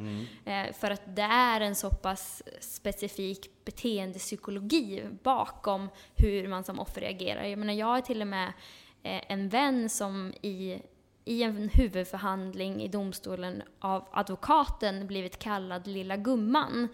Eh, för att det är en så pass specifik beteendepsykologi bakom hur man som offer reagerar. Jag menar, jag har till och med eh, en vän som i, i en huvudförhandling i domstolen av advokaten blivit kallad lilla gumman.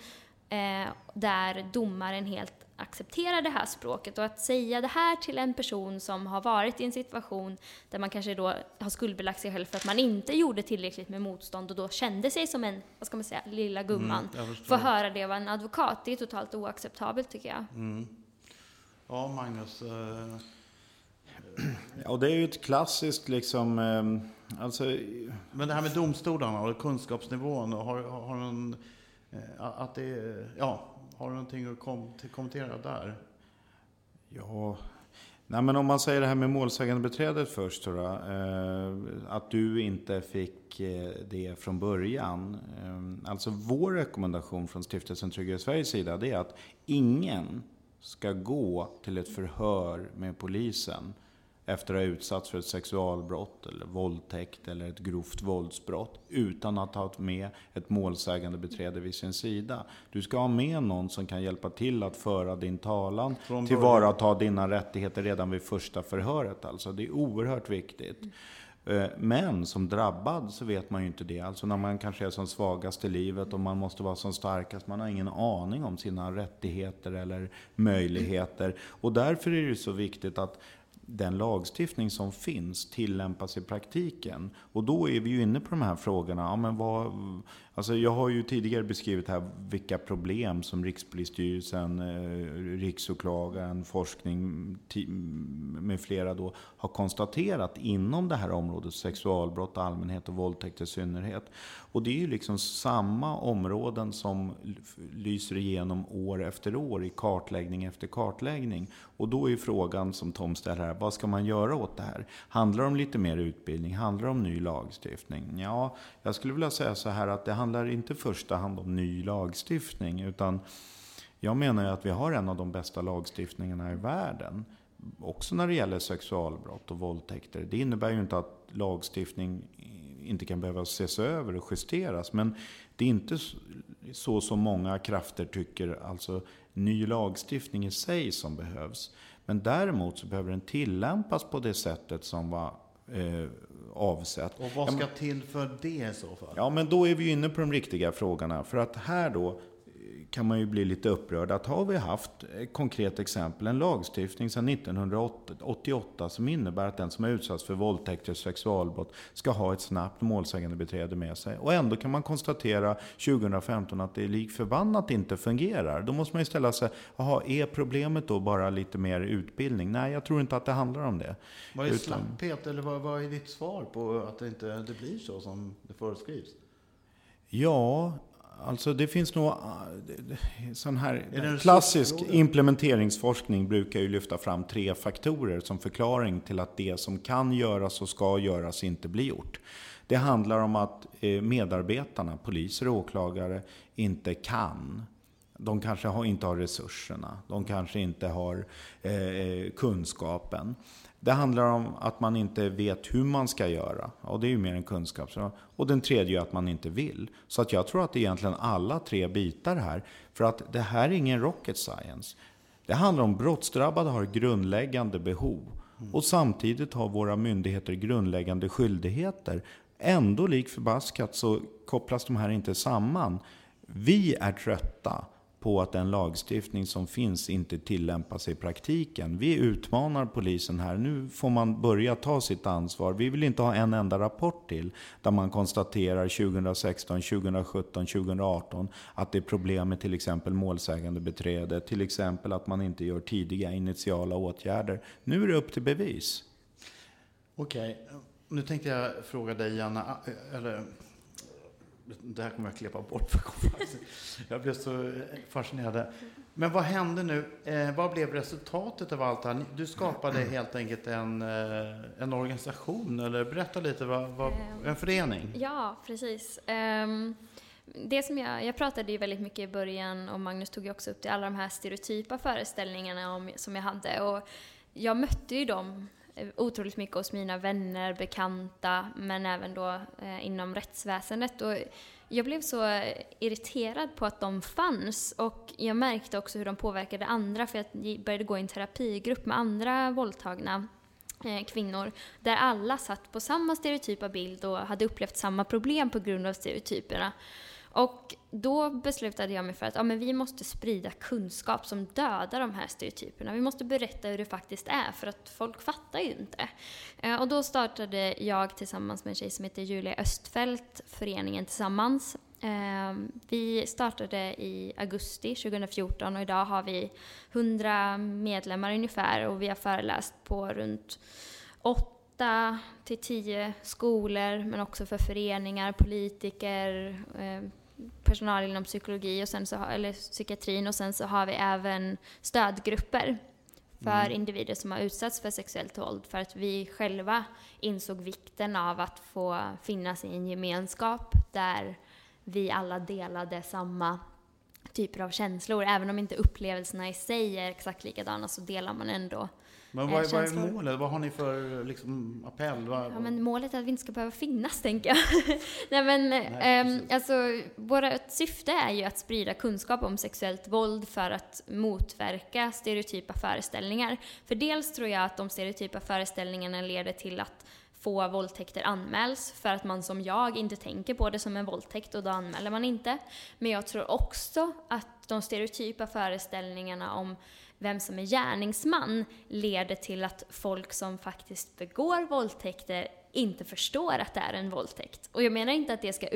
Eh, där domaren helt accepterar det här språket. Och att säga det här till en person som har varit i en situation där man kanske då har skuldbelagt sig själv för att man inte gjorde tillräckligt med motstånd och då kände sig som en, vad ska man säga, lilla gumman. Mm, jag förstår. Få höra det av en advokat, det är totalt oacceptabelt tycker jag. Ja, Magnus. eh, Ja, det är ju ett klassiskt liksom, eh, alltså, Men det här med domstolarna och kunskapsnivån, och har, har, någon, eh, att det, ja, har du någonting att kom, kommentera där? ja, Nej, men om man säger det här med målsägandebiträdet först. Då, eh, att du inte fick eh, det från början. Eh, alltså vår rekommendation från Stiftelsen Trygghet Sveriges sida det är att ingen ska gå till ett förhör med polisen efter att ha utsatts för ett sexualbrott, eller våldtäkt eller ett grovt våldsbrott utan att ha med ett målsägande beträde vid sin sida. Du ska ha med någon som kan hjälpa till att föra din talan, tillvarata dina rättigheter redan vid första förhöret. Alltså, det är oerhört viktigt. Eh, men som drabbad så vet man ju inte det. Alltså när man kanske är som svagast i livet och man måste vara som starkast. Man har ingen aning om sina rättigheter eller möjligheter. Och därför är det så viktigt att den lagstiftning som finns tillämpas i praktiken. Och då är vi ju inne på de här frågorna. Ja, men vad, alltså jag har ju tidigare beskrivit här vilka problem som Rikspolisstyrelsen, eh, Riksåklagaren, forskning med flera då har konstaterat inom det här området sexualbrott, allmänhet och våldtäkt i synnerhet. Och det är ju liksom samma områden som lyser igenom år efter år i kartläggning efter kartläggning. Och då är frågan som Tom ställer här, vad ska man göra åt det här? Handlar det om lite mer utbildning? Handlar det om ny lagstiftning? Ja, jag skulle vilja säga så här att det handlar inte i första hand om ny lagstiftning, utan jag menar ju att vi har en av de bästa lagstiftningarna i världen. Också när det gäller sexualbrott och våldtäkter. Det innebär ju inte att lagstiftning inte kan behöva ses över och justeras. Men det är inte så som många krafter tycker, alltså ny lagstiftning i sig som behövs. Men däremot så behöver den tillämpas på det sättet som var eh, avsett. Och vad ska till för det i så fall? Ja, men då är vi inne på de riktiga frågorna. För att här då kan man ju bli lite upprörd. Att har vi haft ett konkret exempel, en lagstiftning sedan 1988 som innebär att den som är utsatt för våldtäkt eller sexualbrott ska ha ett snabbt målsägande beträde med sig. Och ändå kan man konstatera 2015 att det lik förbannat inte fungerar. Då måste man ju ställa sig, jaha, är problemet då bara lite mer utbildning? Nej, jag tror inte att det handlar om det. Vad är slapphet, eller vad, vad är ditt svar på att det inte det blir så som det föreskrivs? Ja, Alltså det finns nog sån här klassisk implementeringsforskning brukar ju lyfta fram tre faktorer som förklaring till att det som kan göras och ska göras inte blir gjort. Det handlar om att eh, medarbetarna, poliser och åklagare, inte kan. De kanske inte har resurserna. De kanske inte har eh, eh, kunskapen. Det handlar om att man inte vet hur man ska göra. Och det är ju mer en kunskap. Och den tredje är att man inte vill. Så att jag tror att det är egentligen alla tre bitar här. För att det här är ingen rocket science. Det handlar om brottsdrabbade har grundläggande behov. Och samtidigt har våra myndigheter grundläggande skyldigheter. Ändå lik förbaskat så kopplas de här inte samman. Vi är trötta på att den lagstiftning som finns inte tillämpas i praktiken. Vi utmanar polisen här. Nu får man börja ta sitt ansvar. Vi vill inte ha en enda rapport till där man konstaterar 2016, 2017, 2018 att det är problem med till exempel målsägande beträde, till exempel att man inte gör tidiga initiala åtgärder. Nu är det upp till bevis. Okej, okay. nu tänkte jag fråga dig Janna, eller det här kommer jag klippa bort. jag blev så fascinerad. Men vad hände nu? Eh, vad blev resultatet av allt det här? Du skapade <clears throat> helt enkelt en, eh, en organisation, eller berätta lite, vad, vad, ehm, en förening? Ja, precis. Um, det som jag, jag pratade ju väldigt mycket i början, och Magnus tog ju också upp det, alla de här stereotypa föreställningarna om, som jag hade. Och jag mötte ju dem Eh, Eh, otroligt mycket hos mina vänner, bekanta, men även då eh, inom rättsväsendet. Och jag blev så eh, irriterad på att de fanns och jag märkte också hur de påverkade andra för jag började gå i en terapigrupp med andra våldtagna eh, kvinnor där alla satt på samma stereotypa bild och hade upplevt samma problem på grund av stereotyperna. Och då beslutade jag mig för att ja, men vi måste sprida kunskap som dödar de här stereotyperna. Vi måste berätta hur det faktiskt är, för att folk fattar ju inte. Eh, och då startade jag tillsammans med en tjej som heter Julia Östfält föreningen Tillsammans. Eh, vi startade i augusti 2014 och idag har vi 100 medlemmar ungefär och vi har föreläst på runt 8 till 10 skolor men också för föreningar, politiker, eh, personal inom psykologi och sen så, eller psykiatrin och sen så har vi även stödgrupper för Mm. individer som har utsatts för sexuellt våld. För att vi själva insåg vikten av att få finnas i en gemenskap där vi alla delade samma typer av känslor. Även om inte upplevelserna i sig är exakt likadana så delar man ändå. Men Eh, vad, är- vad är målet? Vad har ni för liksom, appell? Vad, Ja, men målet är att vi inte ska behöva finnas, tänker jag. <laughs> Nej, men Nej, ehm, alltså, vårt syfte är ju att sprida kunskap om sexuellt våld för att motverka stereotypa föreställningar. För dels tror jag att de stereotypa föreställningarna leder till att få våldtäkter anmäls för att man som jag inte tänker på det som en våldtäkt och då anmäler man inte. Men jag tror också att de stereotypa föreställningarna om vem som är gärningsman leder till att folk som faktiskt begår våldtäkter inte förstår att det är en våldtäkt. Och jag menar inte att det ska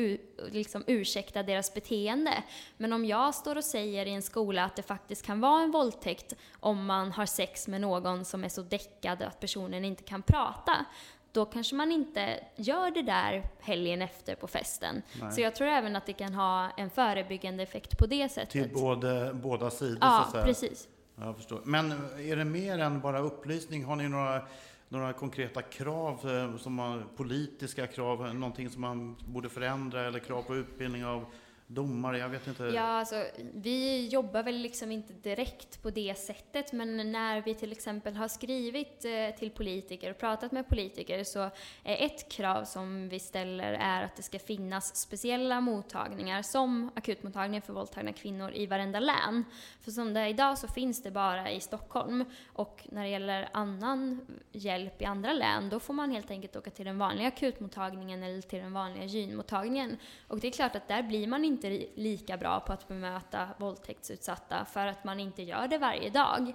liksom ursäkta deras beteende, men om jag står och säger i en skola att det faktiskt kan vara en våldtäkt om man har sex med någon som är så däckad att personen inte kan prata, då kanske man inte gör det där helgen efter på festen. Nej. Så jag tror även att det kan ha en förebyggande effekt på det sättet. Till både, båda sidor så ja, att säga? precis. Jag förstår. Men är det mer än bara upplysning? Har ni några, några konkreta krav, eh, som man, politiska krav, någonting som man borde förändra eller krav på utbildning av domare? Jag vet inte. Ja, alltså, vi jobbar väl liksom inte direkt på det sättet, men när vi till exempel har skrivit eh, till politiker och pratat med politiker så är ett krav som vi ställer är att det ska finnas speciella mottagningar som akutmottagningar för våldtagna kvinnor i varenda län. För som det är idag så finns det bara i Stockholm och när det gäller annan hjälp i andra län då får man helt enkelt åka till den vanliga akutmottagningen eller till den vanliga gynmottagningen. Och det är klart att där blir man inte li- lika bra på att bemöta våldtäktsutsatta för att man inte gör det varje dag.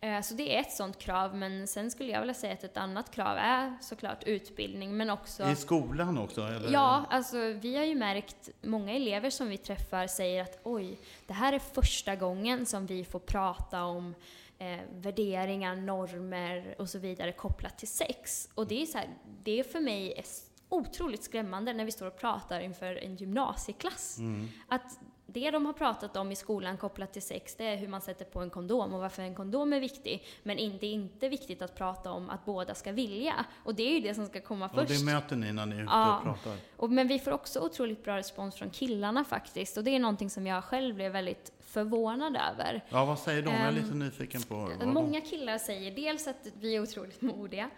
Eh, Så det är ett sånt krav, men sen skulle jag vilja säga att ett annat krav är såklart utbildning, men också I skolan också? Eller? Ja, alltså vi har ju märkt, många elever som vi träffar säger att oj, det här är första gången som vi får prata om eh, värderingar, normer och så vidare kopplat till sex. Och det är så här, det för mig är otroligt skrämmande när vi står och pratar inför en gymnasieklass. Mm. Att det de har pratat om i skolan kopplat till sex, det är hur man sätter på en kondom och varför en kondom är viktig. Men det är inte viktigt att prata om att båda ska vilja. Och det är ju det som ska komma Och först. det möter ni när ni är ute Ja. och pratar? Och, men vi får också otroligt bra respons från killarna faktiskt. Och det är någonting som jag själv blev väldigt förvånad över. Ja, vad säger de? Jag är Ehm, lite nyfiken på. Många killar säger dels att vi är otroligt modiga,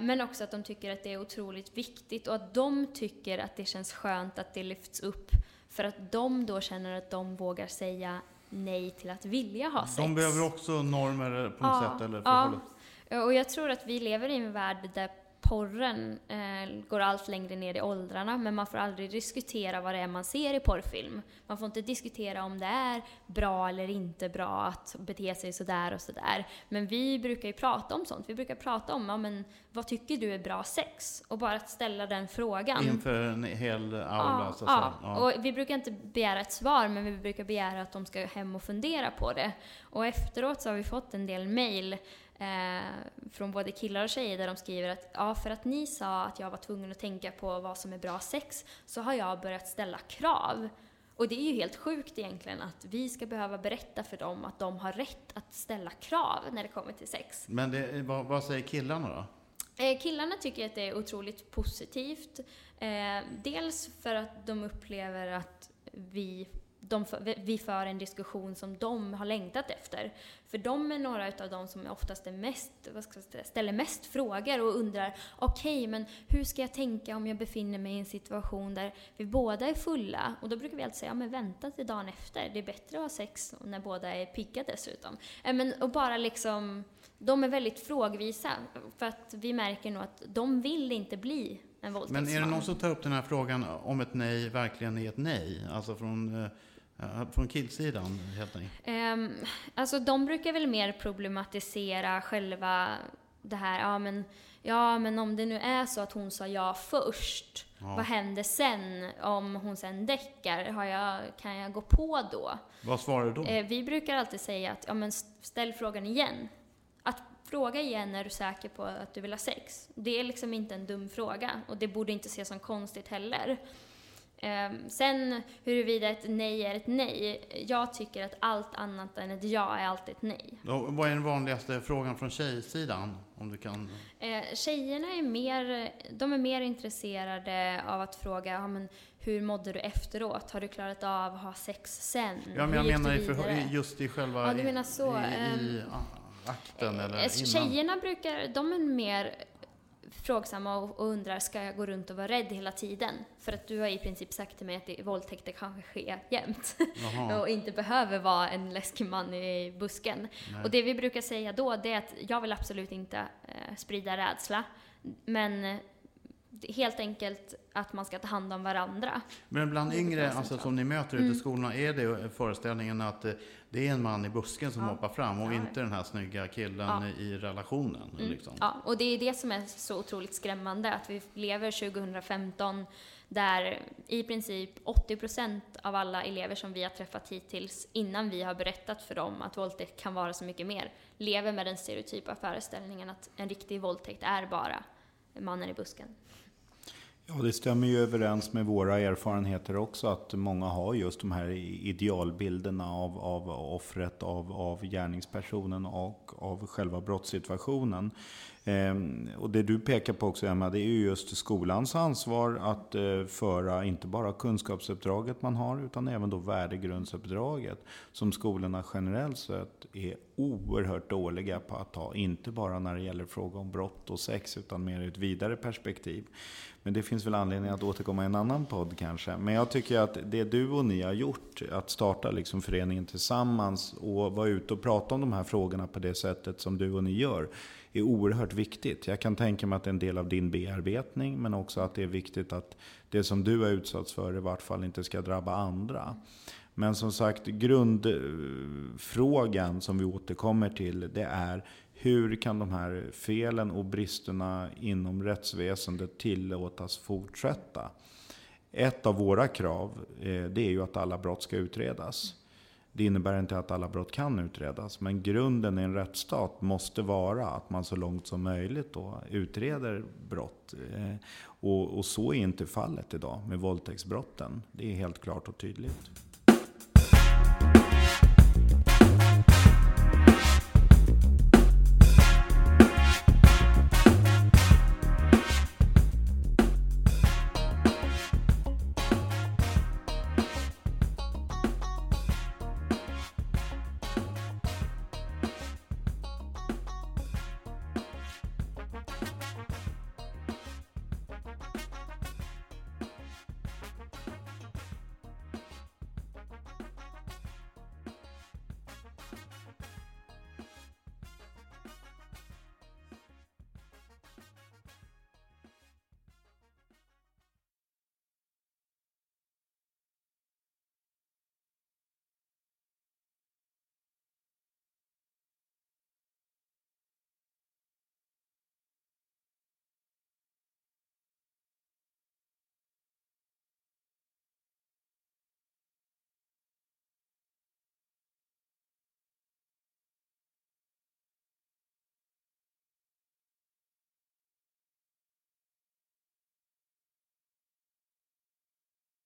men också att de tycker att det är otroligt viktigt och att de tycker att det känns skönt att det lyfts upp för att de då känner att de vågar säga nej till att vilja ha sex. De behöver också normer på något Ja, sätt? Eller ja. förhållande- Och jag tror att vi lever i en värld där porren eh, går allt längre ner i åldrarna, men man får aldrig diskutera vad det är man ser i porrfilm. Man får inte diskutera om det är bra eller inte bra att bete sig sådär och sådär. Men vi brukar ju prata om sånt. Vi brukar prata om, ja, men vad tycker du är bra sex? Och bara att ställa den frågan. Inför en hel aula, Ja, så att säga. ja. och vi brukar inte begära ett svar, men vi brukar begära att de ska hem och fundera på det. Och efteråt så har vi fått en del mejl eh, från både killar och tjejer där de skriver att ja, för att ni sa att jag var tvungen att tänka på vad som är bra sex så har jag börjat ställa krav. Och det är ju helt sjukt egentligen att vi ska behöva berätta för dem att de har rätt att ställa krav när det kommer till sex. Men det, vad, vad säger killarna då? Eh, killarna tycker att det är otroligt positivt. Eh, dels för att de upplever att vi, de, vi för en diskussion som de har längtat efter. För de är några av de som oftast är mest, säga, ställer mest frågor och undrar okej, men hur ska jag tänka om jag befinner mig i en situation där vi båda är fulla? Och då brukar vi alltid säga, ja men vänta till dagen efter. Det är bättre att ha sex när båda är pigga dessutom. Men, och bara liksom de är väldigt frågvisa, för att vi märker nog att de vill inte bli en våldtäktsman. Men är det någon som tar upp den här frågan om ett nej verkligen är ett nej? Alltså från, eh, från killsidan helt enkelt? Ehm, alltså de brukar väl mer problematisera själva det här, ja men, ja men om det nu är så att hon sa ja först, Ja. vad händer sen? Om hon sen däckar, har jag, kan jag gå på då? Vad svarar du då? Eh, vi brukar alltid säga att, ja men ställ frågan igen. Att fråga igen är du säker på att du vill ha sex. Det är liksom inte en dum fråga och det borde inte ses som konstigt heller. Ehm, sen huruvida ett nej är ett nej. Jag tycker att allt annat än ett ja är alltid ett nej. Och vad är den vanligaste frågan från tjejsidan? Om du kan... Eh, tjejerna är mer, de är mer intresserade av att fråga ja, men, hur mådde du efteråt? Har du klarat av att ha sex sen? Ja, men jag menar i just i själva... Ja, du menar så. I, i Ehm, a- akten eller Eh, innan. Tjejerna brukar, de är mer frågsamma och, och undrar, ska jag gå runt och vara rädd hela tiden? För att du har i princip sagt till mig att det, våldtäkter kanske sker jämt. <laughs> Och inte behöver vara en läskig man i busken. Nej. Och det vi brukar säga då, det är att jag vill absolut inte eh, sprida rädsla. Men helt enkelt att man ska ta hand om varandra. Men bland yngre, alltså som ni möter ute i Mm. skolorna, är det föreställningen att eh, det är en man i busken som Ja. hoppar fram och inte den här snygga killen Ja. i relationen? Mm. Liksom. Ja, och det är det som är så otroligt skrämmande, att vi lever 2015 där i princip 80% av alla elever som vi har träffat hittills, innan vi har berättat för dem att våldtäkt kan vara så mycket mer, lever med den stereotypa föreställningen att en riktig våldtäkt är bara mannen i busken. Ja, det stämmer ju överens med våra erfarenheter också att många har just de här idealbilderna av, av offret, av, av gärningspersonen och av själva brottssituationen. Ehm, och det du pekar på också Emma, det är ju just skolans ansvar att eh, föra inte bara kunskapsuppdraget man har utan även då värdegrundsuppdraget som skolorna generellt sett är oerhört dåliga på att ta. Inte bara när det gäller fråga om brott och sex utan mer i ett vidare perspektiv. Men det finns väl anledning att återkomma i en annan podd kanske. Men jag tycker att det du och ni har gjort, att starta liksom föreningen tillsammans och vara ute och prata om de här frågorna på det sättet som du och ni gör, är oerhört viktigt. Jag kan tänka mig att det är en del av din bearbetning, men också att det är viktigt att det som du har utsatts för i vart fall inte ska drabba andra. Men som sagt, grundfrågan som vi återkommer till, det är hur kan de här felen och bristerna inom rättsväsendet tillåtas fortsätta? Ett av våra krav, eh, det är ju att alla brott ska utredas. Det innebär inte att alla brott kan utredas, men grunden i en rättsstat måste vara att man så långt som möjligt då utreder brott. Eh, och, och så är inte fallet idag med våldtäktsbrotten. Det är helt klart och tydligt.